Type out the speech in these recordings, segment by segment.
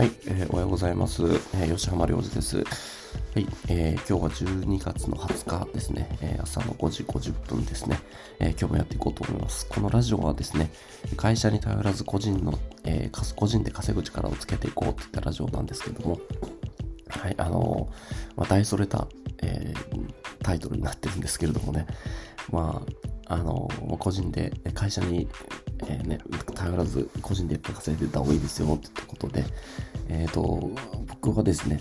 はい、えー、おはようございます。えー、吉浜良二です。はい、えー、今日は12月の20日ですね、えー、朝の5時50分ですね、えー、今日もやっていこうと思います。このラジオはですね、会社に頼らず個人の、えー、個人で稼ぐ力をつけていこうっていったラジオなんですけども、はい、あのー、まあ、大それた、えー、タイトルになってるんですけれどもね、まあ、あのー、個人で会社にえー、ね、頼らず個人で稼いでた方がいいですよってことで、えっ、ー、と、僕はですね、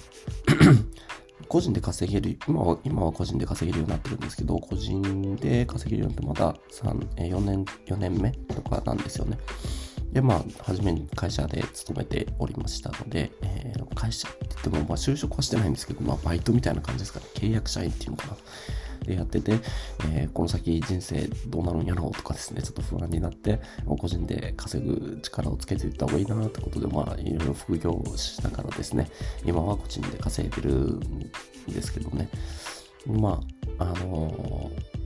個人で稼げる、今は、今は個人で稼げるようになってるんですけど、個人で稼げるようになってまだ3、4年、4年目とかなんですよね。で、まあ、初めに会社で勤めておりましたので、えー、会社って言っても、まあ、就職はしてないんですけど、まあ、バイトみたいな感じですかね。契約社員っていうのかな。でやってて、えー、この先人生どうなるんやろうとかですね、ちょっと不安になって、個人で稼ぐ力をつけていった方がいいなってことで、まあ、いろいろ副業をしながらですね、今は個人で稼いでるんですけどね、まあ、あのー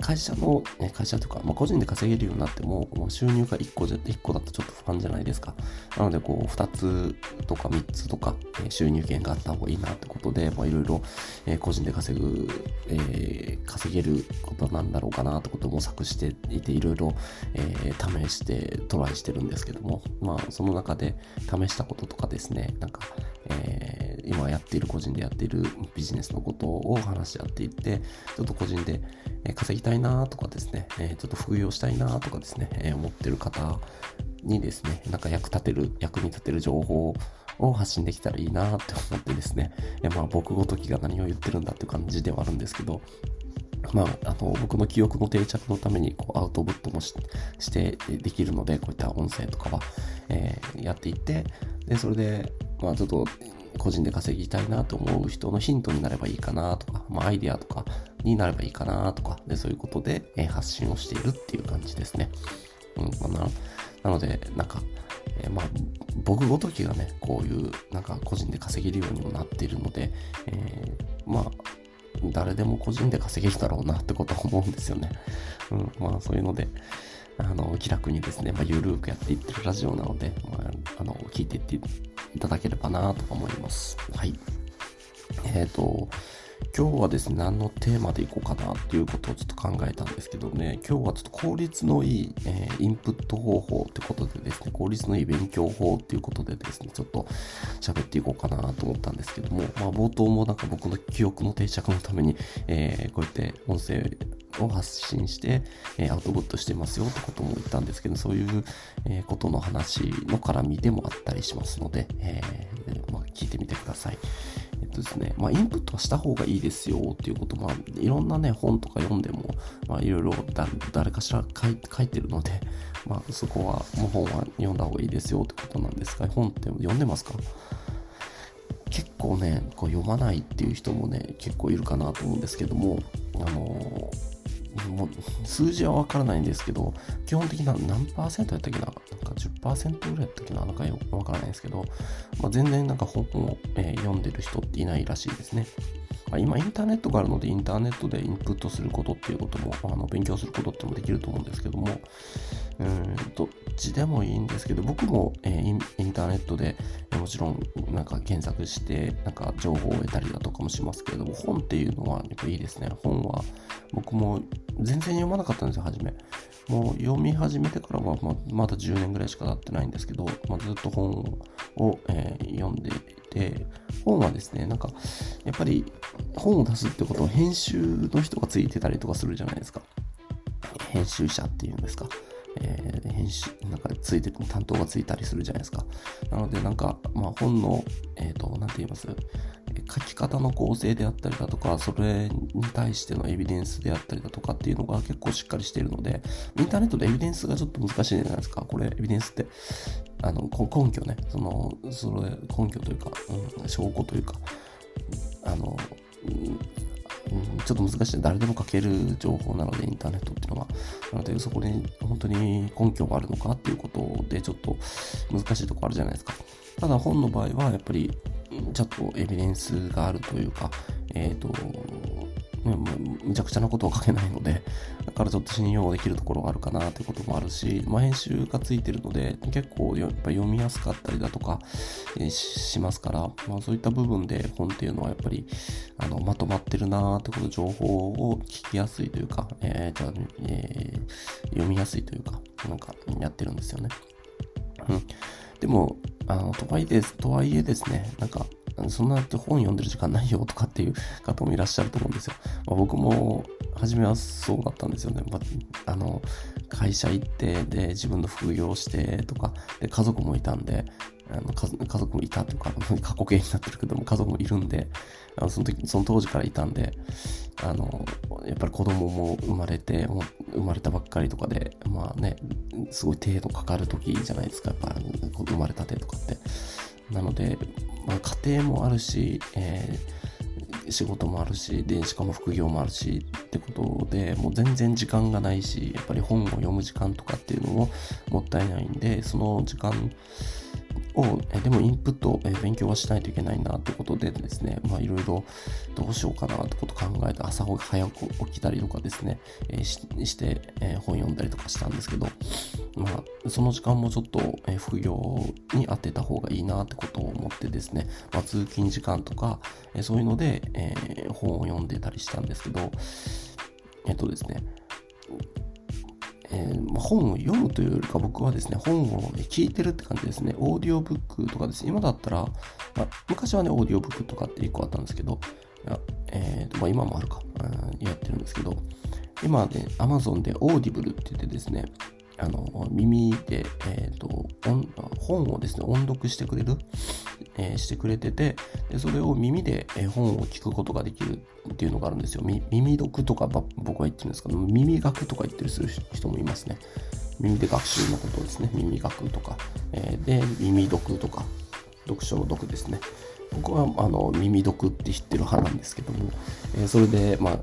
会社の、ね、会社とか、まあ、個人で稼げるようになっても、まあ、収入が1個じゃ、1個だとちょっと不安じゃないですか。なので、こう、2つとか3つとか、え、収入源があった方がいいなってことで、まあ、いろいろ、え、個人で稼ぐ、えー、稼げることなんだろうかなってことを模索していて、いろいろ、えー、試してトライしてるんですけども、まあ、その中で試したこととかですね、なんか、えー、今やっている個人でやっているビジネスのことを話し合っていって、ちょっと個人で稼ぎたいなとかですね、えちょっと副業したいなとかですね、え思ってる方にですね、なんか役立てる、役に立てる情報を発信できたらいいなって思ってですね、まあ僕ごときが何を言ってるんだって感じではあるんですけど、まあ、あの、僕の記憶の定着のために、こう、アウトプットもしてできるので、こういった音声とかは、えー、やっていって、で、それで、まあ、ちょっと、個人で稼ぎたいなと思う人のヒントになればいいかなとか、まあ、アイディアとかになればいいかなとか、で、そういうことで、え、発信をしているっていう感じですね。うん、まあ、な、なので、なんか、えー、まあ、僕ごときがね、こういう、なんか個人で稼げるようにもなっているので、えー、まあ、誰でも個人で稼げるだろうなってことは思うんですよね。うん、まあそういうので、あの、気楽にですね、まあ、ゆるーくやっていってるラジオなので、まあ、あの、聞いていっていただければなと思います。はい。えっ、ー、と、今日はですね、何のテーマでいこうかなっていうことをちょっと考えたんですけどね、今日はちょっと効率のいい、えー、インプット方法ってことでですね、効率のいい勉強法っていうことでですね、ちょっと喋っていこうかなと思ったんですけども、まあ冒頭もなんか僕の記憶の定着のために、えー、こうやって音声を発信して、えー、アウトプットしてますよってことも言ったんですけど、そういう、えー、ことの話の絡みでもあったりしますので、えーまあ、聞いてみてください。えっとですね、まあ、インプットはした方がいいですよっていうこと、まあ、いろんなね、本とか読んでも、まあ、いろいろ誰かしら書い書いてるので、まあ、そこは、もう本は読んだ方がいいですよってことなんですが、本って読んでますか？結構ね、こう読まないっていう人もね、結構いるかなと思うんですけども、あのーもう数字はわからないんですけど、基本的な何パーセントやったっけな？なんか10%ぐらいやったっけな？なんかよくわからないんですけど、まあ、全然なんか本を、えー、読んでる人っていないらしいですね。今インターネットがあるのでインターネットでインプットすることっていうことも、あの勉強することってもできると思うんですけども、うん、どっちでもいいんですけど、僕も、えー、インターネットで、もちろんなんか検索して、なんか情報を得たりだとかもしますけれども、本っていうのはやっぱいいですね。本は僕も全然読まなかったんですよ、初め。もう読み始めてからは、ま、まだ10年ぐらいしか経ってないんですけど、まあ、ずっと本を、えー、読んでて、本はですね、なんか、やっぱり本を出すってことは編集の人がついてたりとかするじゃないですか。編集者っていうんですか。えー、編集、なんかついて、担当がついたりするじゃないですか。なので、なんか、まあ本の、えっ、ー、と、なんて言います？書き方の構成であったりだとか、それに対してのエビデンスであったりだとかっていうのが結構しっかりしているので、インターネットでエビデンスがちょっと難しいじゃないですか。これ、エビデンスって、あの、根拠ね、その、それ、根拠というか、うん、証拠というか、あの、ちょっと難しい。誰でも書ける情報なので、インターネットっていうのは。なので、そこに本当に根拠があるのかっていうことで、ちょっと難しいとこあるじゃないですか。ただ本の場合は、やっぱり、ちょっとエビデンスがあるというか、えっ、ー、と、ね、むちゃくちゃなことは書けないので、だからちょっと信用できるところがあるかなってこともあるし、まあ、編集がついてるので、結構やっぱ読みやすかったりだとか、しますから、まあ、そういった部分で本っていうのはやっぱり、あの、まとまってるなーってこと、情報を聞きやすいというか、えー、じゃあ、えー、読みやすいというか、なんかやってるんですよね。うん。でも、あの、とはいえ、とはいえですね、なんか、そんなって本読んでる時間ないよとかっていう方もいらっしゃると思うんですよ。まあ、僕も初めはそうだったんですよね。まあ、あの、会社行って、で、自分の副業してとか、で、家族もいたんで、あの家族もいたというか、過去形になってるけども、家族もいるんで、あのその時、その当時からいたんで、あの、やっぱり子供も生まれて、も生まれたばっかりとかで、まあね、すごい程度かかる時じゃないですか、やっぱ生まれたてとかって。なので、まあ、家庭もあるし、えー、仕事もあるし、電子化も副業もあるし、ってことで、もう全然時間がないし、やっぱり本を読む時間とかっていうのももったいないんで、その時間を、でもインプット、え勉強はしないといけないなってことでですね、まあいろいろどうしようかなってこと考えて朝早く起きたりとかですね、しして、え本読んだりとかしたんですけど、まあその時間もちょっと、副業に当てた方がいいなってことを思ってですね、まあ通勤時間とか、そういうので、本を読んでたりしたんですけど、えっとですね、えー、本を読むというよりか僕はですね、本を聞いてるって感じですね。オーディオブックとかですね、今だったら、まあ、昔はね、オーディオブックとかって1個あったんですけど、えーとまあ、今もあるか、うんやってるんですけど、今ね、Amazon でオーディブルって言ってですね、あの、耳で、え、ー、と、本をですね、音読してくれる、えー、してくれててで、それを耳で、え本を聞くことができるっていうのがあるんですよ。耳読とか僕は言ってるんですけど、耳学とか言ってるする人もいますね。耳で学習のことですね。耳学とか。えー、で、耳読とか、読書の読ですね。僕はあの耳読って知ってる派なんですけども、えー、それで、まあ、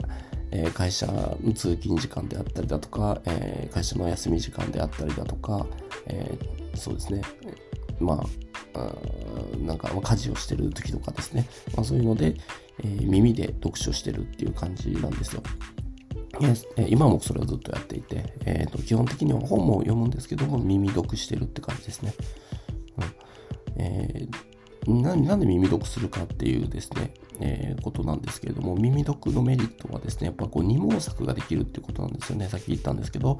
え会社の通勤時間であったりだとか、え会社の休み時間であったりだとか、えそうですね、まあ、なんか家事をしてる時とかですね、まあ、そういうので、え、耳で読書してるっていう感じなんですよ。え今もそれをずっとやっていて、えーと、基本的には本も読むんですけども耳読してるって感じですね。うんえー、なんで耳読するかっていうですね、えー、ことなんですけれども、耳読のメリットはですね、やっぱこう二毛作ができるっていうことなんですよね。さっき言ったんですけど、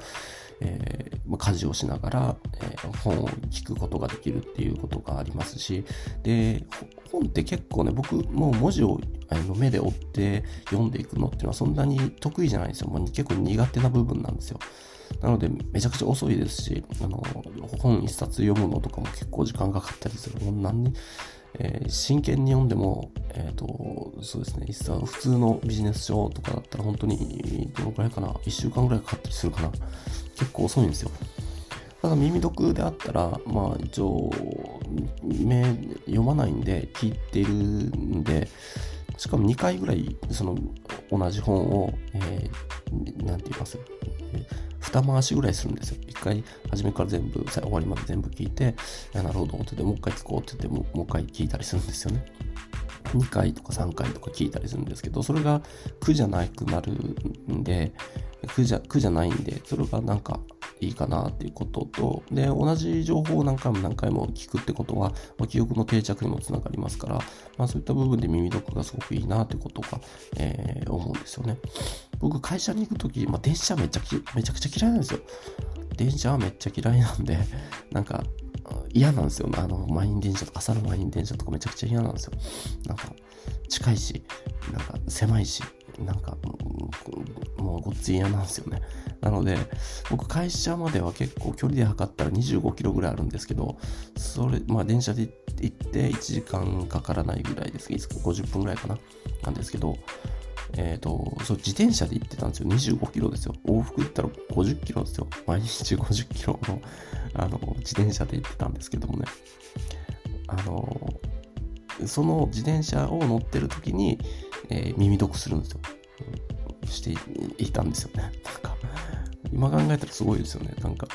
えー、家事をしながら、えー、本を聞くことができるっていうことがありますし、で、本って結構ね、僕もう文字をあの目で追って読んでいくのっていうのはそんなに得意じゃないんですよ。もう結構苦手な部分なんですよ。なので、めちゃくちゃ遅いですし、あの、本一冊読むのとかも結構時間かかったりする。もう何えー、真剣に読んでも、えっ、ー、と、そうですね、一冊普通のビジネス書とかだったら本当に、どのくらいかな、1週間ぐらいかかったりするかな。結構遅いんですよ。ただ耳読であったら、まあ一応、目読まないんで、聞いてるんで、しかも2回ぐらい、その、同じ本を、えー、なんて言います、二回しぐらいするんですよ。回、初めから全部、終わりまで全部聞いて、なるほどって言って、もう一回聞こうって言っても、もう一回聞いたりするんですよね。2回とか3回とか聞いたりするんですけど、それが苦じゃなくなるんで、苦じゃ、苦じゃないんで、それがなんかいいかなっていうことと、で、同じ情報を何回も何回も聞くってことは、まあ、記憶の定着にもつながりますから、まあそういった部分で耳読がすごくいいなってことが、えー、思うんですよね。僕、会社に行くとき、まあ電車めちゃめちゃくちゃ嫌いなんですよ。電車はめっちゃ嫌いなんで、なんか、嫌なんですよ。あの、満員電車とか、朝の満員電車とかめちゃくちゃ嫌なんですよ。なんか、近いし、なんか狭いし、なんか、もうごっつい嫌なんですよね。なので、僕会社までは結構距離で測ったら25キロぐらいあるんですけど、それ、まあ電車で行って1時間かからないぐらいです。いつか50分ぐらいかななんですけど、えっ、ー、と、そう、自転車で行ってたんですよ。25キロですよ。往復行ったら50キロですよ。毎日50キロの、あの、自転車で行ってたんですけどもね。あの、その自転車を乗ってる時に、えー、耳読するんですよ。していたんですよね。なんか、今考えたらすごいですよね。なんか、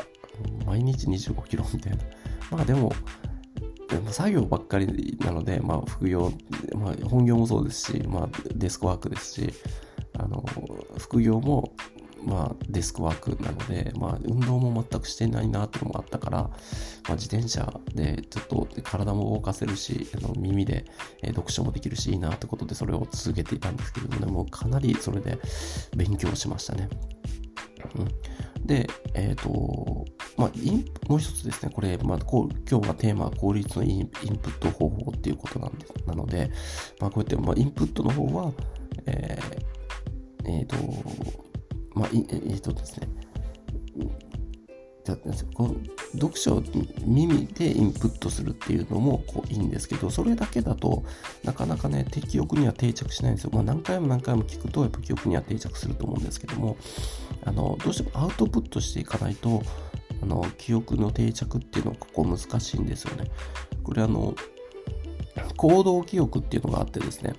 毎日25キロみたいな。まあでも、作業ばっかりなので、まあ副業、まあ本業もそうですし、まあデスクワークですし、あの、副業も、まあ、デスクワークなので、まあ、運動も全くしてないなっていうのもあったから、まあ、自転車でちょっと体も動かせるし、あの耳で、読書もできるし、いいなってことでそれを続けていたんですけれども、ね、もうかなりそれで勉強しましたね。うん、で、えっ、ー、と、まあ、もう一つですね、これ、まあ、こう今日はテーマは効率のインプット方法っていうことなんでなので、まあ、こうやって、まあ、インプットの方は、えー、えっ、ー、と、まあ、えっ、ー、とですね、この読書を耳でインプットするっていうのもこういいんですけど、それだけだとなかなかね、記憶には定着しないんですよ。まあ何回も何回も聞くとやっぱ記憶には定着すると思うんですけども、あの、どうしてもアウトプットしていかないと、あの、記憶の定着っていうのがこう難しいんですよね。これあの、行動記憶っていうのがあってですね、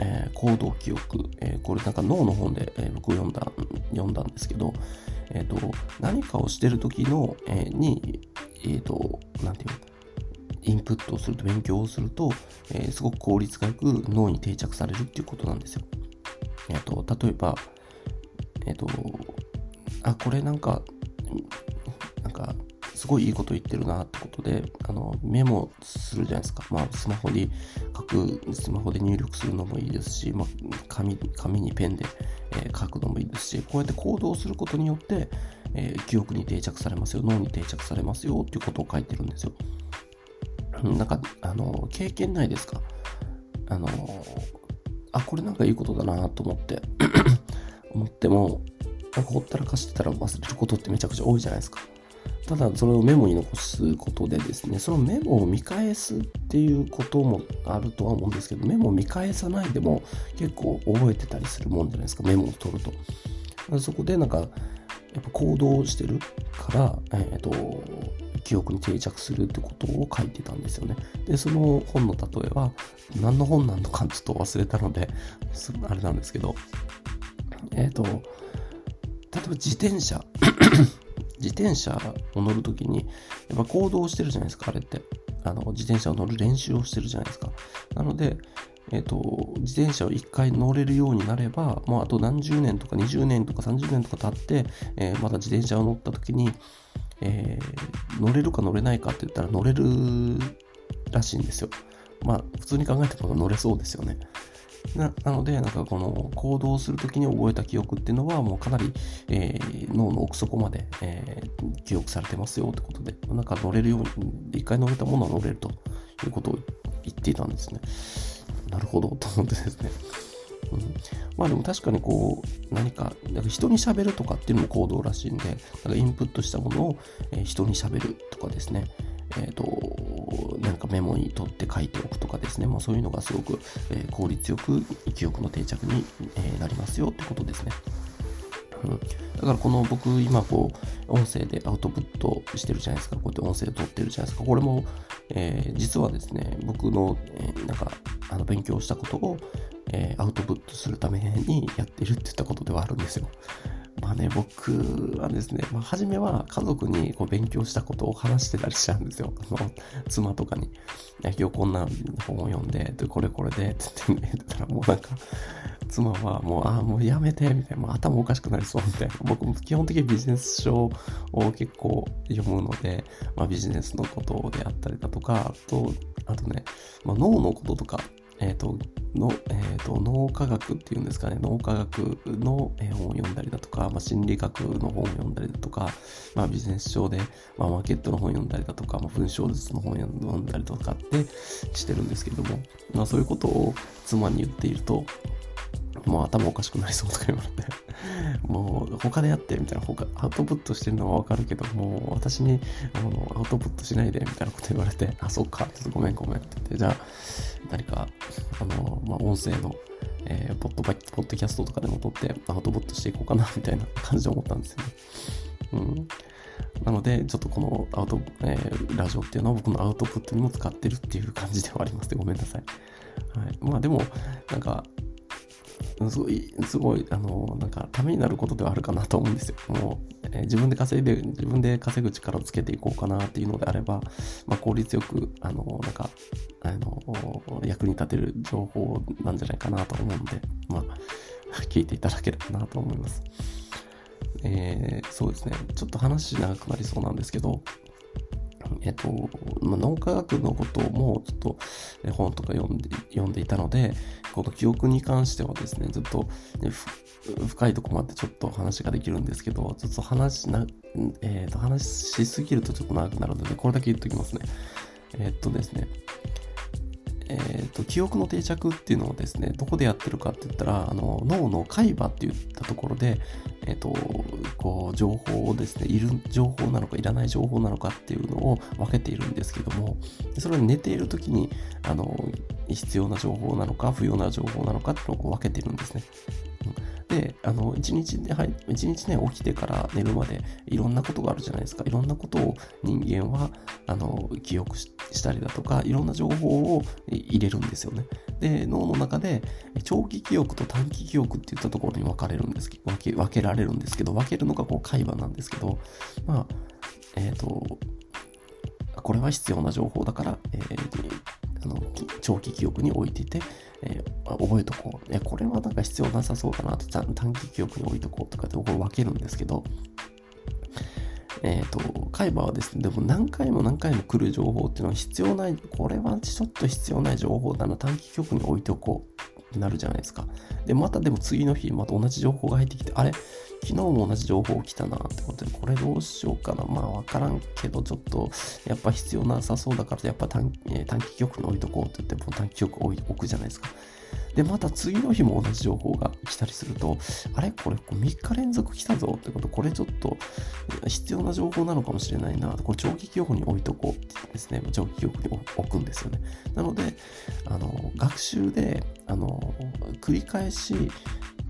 えー、行動記憶、えー、これなんか脳の本で、えー、僕読んだ、読んだんですけど、えっ、と、何かをしてる時の、えに、えっ、と、なんていうの、インプットをすると、勉強をすると、えすごく効率がよく脳に定着されるっていうことなんですよ。えっ、と、例えば、えっ、と、あ、これなんか、なんか、すごいいいこと言ってるなってことで、あの、メモするじゃないですか。まあ、スマホに書く、スマホで入力するのもいいですし、まあ、紙、紙にペンで、えー、書くのもいいですし、こうやって行動することによって、えー、記憶に定着されますよ、脳に定着されますよっていうことを書いてるんですよ。なんか、あの、経験ないですか？あの、あ、これなんかいいことだなと思って 思っても、なんかほったらかしてたら忘れることってめちゃくちゃ多いじゃないですか。ただそれをメモに残すことでですね、そのメモを見返すっていうこともあるとは思うんですけど、メモを見返さないでも結構覚えてたりするもんじゃないですか、メモを取ると。そこでなんか、やっぱ行動してるから、えっ、ー、と、記憶に定着するってことを書いてたんですよね。で、その本の例えは、何の本なのかちょっと忘れたので、あれなんですけど、えっ、ー、と、例えば自転車自転車を乗るときに、やっぱ行動してるじゃないですか、あれって。あの、自転車を乗る練習をしてるじゃないですか。なので、えっ、ー、と、自転車を一回乗れるようになれば、もうあと何十年とか20年とか30年とか経って、えー、また自転車を乗った時に、えー、乗れるか乗れないかって言ったら乗れるらしいんですよ。まあ、普通に考えても乗れそうですよね。ななので、なんかこの行動するときに覚えた記憶っていうのはもうかなり、えー、脳の奥底まで、えー、記憶されてますよってことで、なんか乗れるように、一回乗れたものは乗れるということを言っていたんですね。なるほど、と思ってですね。うん、まあでも確かにこう何か人に喋るとかっていうのも行動らしいんでだかインプットしたものを、人に喋るとかですね、えっ、ー、と、なんかメモに取って書いておくとかですね、まあ、そういうのがすごく、え、効率よく記憶の定着に、え、なりますよってことですね。うん、だからこの僕今こう音声でアウトプットしてるじゃないですか。こうやって音声取ってるじゃないですか。これも、えー、実はですね、僕の、えー、なんかあの勉強したことを、えー、アウトプットするためにやってるって言ったことではあるんですよ。まあね、僕はですね、まあ、初めは家族にこう勉強したことを話してたりしちゃうんですよ。あの、妻とかに。今日こんな本を読んで、で、これこれで、って言ってたらもうなんか、妻はもう、ああ、もうやめて、みたいな、頭おかしくなりそう、みたいな。僕も基本的にビジネス書を結構読むので、まあビジネスのことであったりだとか、あと、あとね、まあ脳のこととか、えっ、ー、と、の、えーと、脳科学っていうんですかね、脳科学の本を読んだりだとか、まあ、心理学の本を読んだりだとか、まあ、ビジネス書で、まあ、マーケットの本を読んだりだとか、まあ、文章術の本を読んだりとかってしてるんですけれども、まあ、そういうことを妻に言っていると、もう頭おかしくなりそうとか言われて もう他でやってみたいな、他、アウトプットしてるのはわかるけど、もう私にあのアウトプットしないでみたいなこと言われて、あ、そっか、ちょっとごめんごめんって言って、じゃあ、何か、あの、まあ、音声の、えー、ポッドバポッドキャストとかでも撮ってアウトプットしていこうかなみたいな感じで思ったんですよね。うん。なので、ちょっとこのアウト、えー、ラジオっていうのは僕のアウトプットにも使ってるっていう感じではありますごめんなさい。はい。まあでも、なんか、すごい、すごい、あの、なんか、ためになることではあるかなと思うんですよ。もう、えー、自分で稼いで、自分で稼ぐ力をつけていこうかなっていうのであれば、まあ、効率よく、あの、なんか、あの、役に立てる情報なんじゃないかなと思うんで、まあ、聞いていただければなと思います。えー、そうですね。ちょっと話長くなりそうなんですけど、えっと、まあ、脳科学のこともちょっと本とか読んで読んでいたので、この記憶に関してはですね、ずっと、深いとこまでちょっと話ができるんですけど、ちょっと話な、えっ、ー、と、話しすぎるとちょっと長くなるので、これだけ言っときますね。えっ、とですね、えーと、記憶の定着っていうのをですね、どこでやってるかって言ったら、あの脳の海馬っていったところで、え、ー、と、こう、情報をですね、いる情報なのかいらない情報なのかっていうのを分けているんですけども、それは寝ている時に、あの、必要な情報なのか、不要な情報なのかっていうのを分けているんですね。で、あの、一日ね、はい、一日ね、起きてから寝るまでいろんなことがあるじゃないですか。いろんなことを人間は、あの、記憶したりだとか、いろんな情報を入れるんですよね。で、脳の中で、長期記憶と短期記憶っていったところに分かれるんですけど、分け分けられるんですけど、分けるのがこう会話なんですけど、まあ、えっ、ー、と、これは必要な情報だから、えー、あの長期記憶に置いていて、えー、覚えとこう。これはなんか必要なさそうだなと、短期記憶に置いとこうとかってこれ分けるんですけど、えっ、ー、と、海馬はですね、でも何回も何回も来る情報っていうのは必要ない、これはちょっと必要ない情報だな、短期記憶に置いておこうってなるじゃないですか。で、またでも次の日、また同じ情報が入ってきて、あれ？昨日も同じ情報来たなってことで、これどうしようかな。まあわからんけど、ちょっとやっぱ必要なさそうだから、やっぱ短,、え短期記憶に置いとこうって言っても、短期記憶置置くじゃないですか。で、また次の日も同じ情報が来たりすると、あれ？これ3日連続来たぞってこと、これちょっと必要な情報なのかもしれないな。これ長期記憶に置いとこうってですね、長期記憶に置くんですよね。なので、あの、学習で、あの、繰り返し、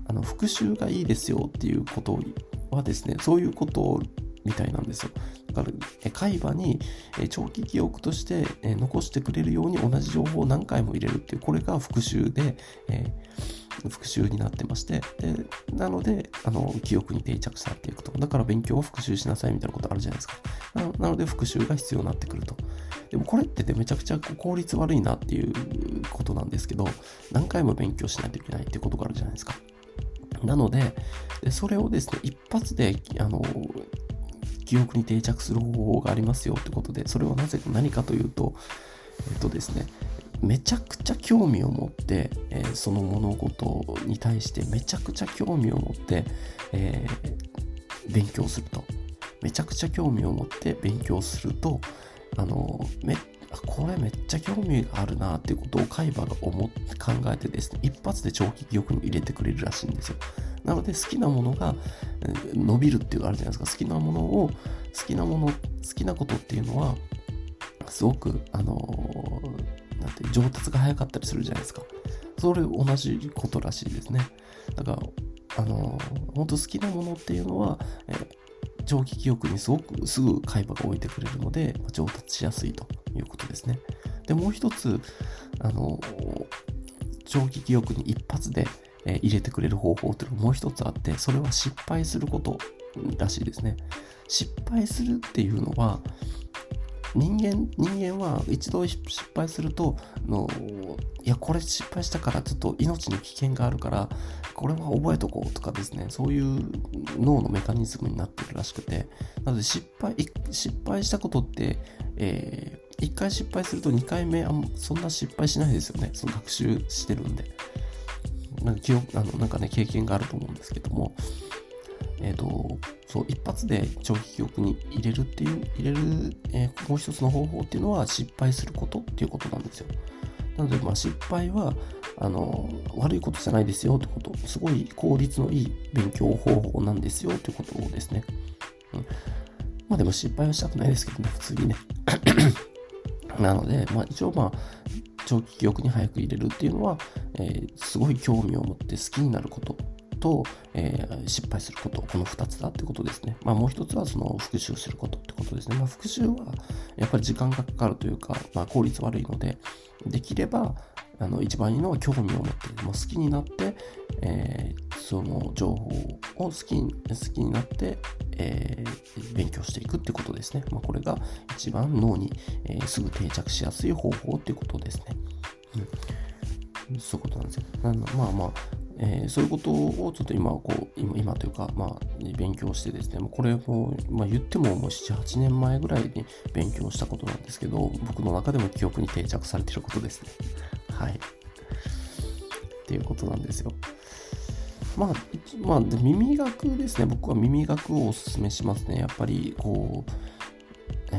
あの復習がいいですよっていうことはですね、そういうことみたいなんですよ。だから、海馬に長期記憶として残してくれるように同じ情報を何回も入れるっていう、これが復習で、えー、復習になってまして、でなので、あの、記憶に定着されていくと。だから勉強を復習しなさいみたいなことあるじゃないですか。なので、復習が必要になってくると。でもこれってねめちゃくちゃ効率悪いなっていうことなんですけど、何回も勉強しないといけないってことがあるじゃないですか。なので、でそれをですね、一発で、あの、記憶に定着する方法がありますよってことで、それはなぜ何かというと、えっとですね、めちゃくちゃ興味を持って、えー、その物事に対してめちゃくちゃ興味を持って、えー、勉強すると。めちゃくちゃ興味を持って勉強すると、あの、めこれめっちゃ興味があるなっていうことを海馬が思って考えてですね、一発で長期記憶に入れてくれるらしいんですよ。なので好きなものが伸びるっていうのがあるじゃないですか。好きなものを、好きなもの、好きなことっていうのは、すごく、あのなんて、上達が早かったりするじゃないですか。それ同じことらしいですね。だから、あの本当好きなものっていうのは、え長期記憶にすごくすぐ海馬が置いてくれるので、上達しやすいということですね。で、もう一つ、あの、長期記憶に一発で、え入れてくれる方法っていうのがもう一つあって、それは失敗することらしいですね。失敗するっていうのは、人間、人間は一度失敗すると、のいや、これ失敗したからちょっと命に危険があるから、これは覚えとこうとかですね、そういう脳のメカニズムになってるらしくて、なので失敗、失敗したことって、えー、1回失敗すると2回目あん、そんな失敗しないですよね。その学習してるんで。なんか記憶あのなんかね、経験があると思うんですけども、えっ、ー、と、そう、一発で長期記憶に入れるっていう、入れる、えー、もう一つの方法っていうのは失敗することっていうことなんですよ。なので、まあ、失敗は、あの、悪いことじゃないですよってこと、すごい効率のいい勉強方法なんですよってことですね。うん、まあでも失敗はしたくないですけどね、普通にね。なので、まあ一応まあ、長期記憶に早く入れるっていうのは、えー、すごい興味を持って好きになることと、えー、失敗すること、この2つだってことですね。まあもう一つはその復習することってことですね。まあ復習はやっぱり時間がかかるというか、まあ効率悪いので、できれば、あの一番いいのは興味を持って、もう好きになって、えー、その情報を好き好きになって、えー、勉強していくってことですね。まあ、これが一番脳に、えー、すぐ定着しやすい方法っていうことですね。うん、そういうことなんですよ。まあまあ、えー、そういうことをちょっと今こう今今というか、まあ、勉強してですねこれも、まあ、言ってももう78年前ぐらいに勉強したことなんですけど僕の中でも記憶に定着されてることですねはいっていうことなんですよまあ、まあ、耳学ですね。僕は耳学をおすすめしますね。やっぱり、こう、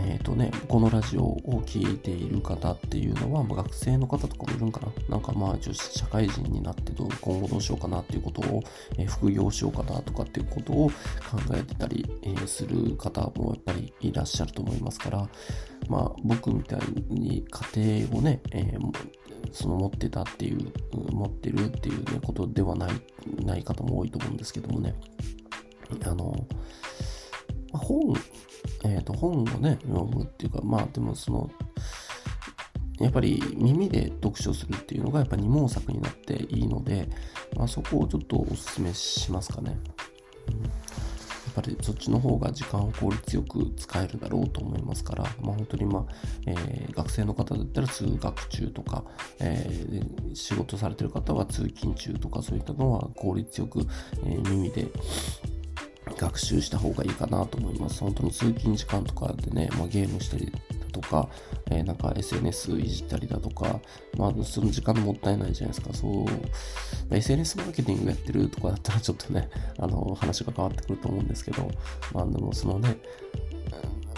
えっ、ー、とね、このラジオを聴いている方っていうのは、ま、学生の方とかもいるんかな。なんかまあ、社会人になってどう今後どうしようかなっていうことを、えー、副業しようかなとかっていうことを考えてたり、えー、する方もやっぱりいらっしゃると思いますから、まあ、僕みたいに家庭をね、えその持ってたっていう、持ってるっていう、ね、ことではない、ない方も多いと思うんですけどもね。あの、本えー、と本をね、読むっていうか、まあでもその、やっぱり耳で読書するっていうのがやっぱ二毛作になっていいので、まあ、そこをちょっとお勧めしますかね。うん、やっぱりそっちの方が時間を効率よく使えるだろうと思いますから、まあ、本当に、まあえー、学生の方だったら通学中とか、えー、仕事されてる方は通勤中とかそういったのは効率よく、えー、耳で学習した方がいいかなと思います。本当に通勤時間とかでね、まあ、ゲームしたりだとか、えー、なんか SNS いじったりだとか、まあ、その時間もったいないじゃないですか。そう、ま、SNS マーケティングやってるとかだったらちょっとね、あの、話が変わってくると思うんですけど、まあ、でもそのね、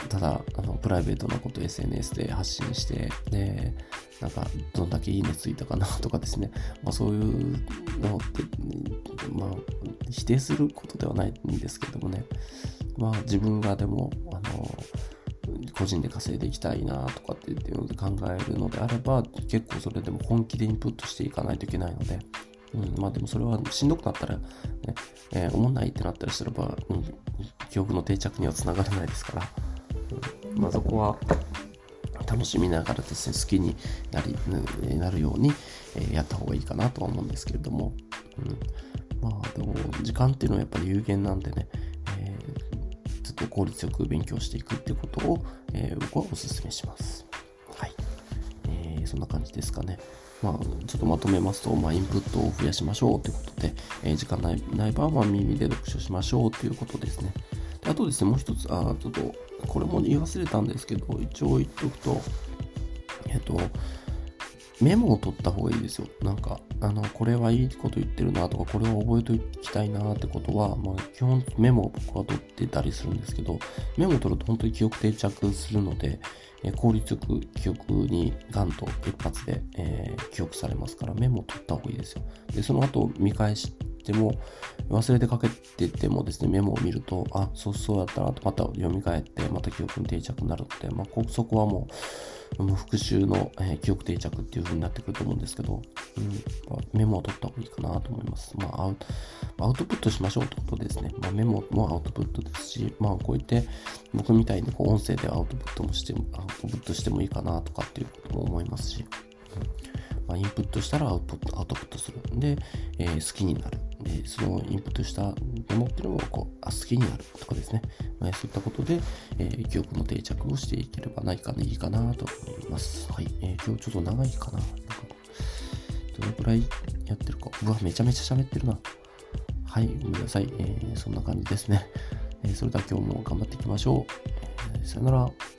ただ、あの、プライベートなこと SNS で発信して、で、なんか、どんだけいいねついたかなとかですね、まあそういうのって、まあ、否定することではないんですけどもね、まあ自分がでも、あの、個人で稼いでいきたいなとかっていうので考えるのであれば、結構それでも本気でインプットしていかないといけないので、うん、まあでもそれはしんどくなったら、ね、えー、思んないってなったりすれば、うん、記憶の定着にはつながらないですから、うん、まあそこは楽しみながらですね、好きになりなるように、え、やった方がいいかなとは思うんですけれども、うん、まあでも時間っていうのはやっぱり有限なんでね、えー、ちょっと効率よく勉強していくってことを、えー、僕はお勧めします。はい。えー、そんな感じですかね。まあ、ちょっとまとめますと、まあ、インプットを増やしましょうということで、えー、時間ないない場合は耳で読書しましょうということですね。であとですね、もう一つ、あちょっと、これも言い忘れたんですけど、一応言っておくと、えっと、メモを取った方がいいですよ。なんか、あの、これはいいこと言ってるなとか、これを覚えておきたいなってことは、まあ、基本メモを僕は取ってたりするんですけど、メモを取ると本当に記憶定着するので、え効率よく記憶にガンと一発で、えー、記憶されますから、メモを取った方がいいですよ。で、その後見返しても、忘れてかけててもですね、メモを見ると、あ、そうそうだったなと、また読み返って、また記憶に定着になるので、まあ、そこはもう、復習の、えー、記憶定着っていう風になってくると思うんですけど、うんま、メモを取った方がいいかなと思います。まあ、アウトアウトプットしましょうってことですね。まあ、メモもアウトプットですし、まあ、こう言って、僕みたいにこう音声でアウトプットもしても、アウトプットしてもいいかなとかっていうことも思いますし、うんまあ、インプットしたらアウトプットする。で、えー、好きになる。で、そのインプットしたものっていうのをこうあ好きになるとかですね。まあ、そういったことで、えー、記憶の定着をしていければないかないいかなと思います。はい。えー、今日ちょっと長いかな。なんかどのくらいやってるか。うわ、めちゃめちゃ喋ってるな。はい、ごめんなさい。えー、そんな感じですね。えー、それでは今日も頑張っていきましょう。えー、さよなら。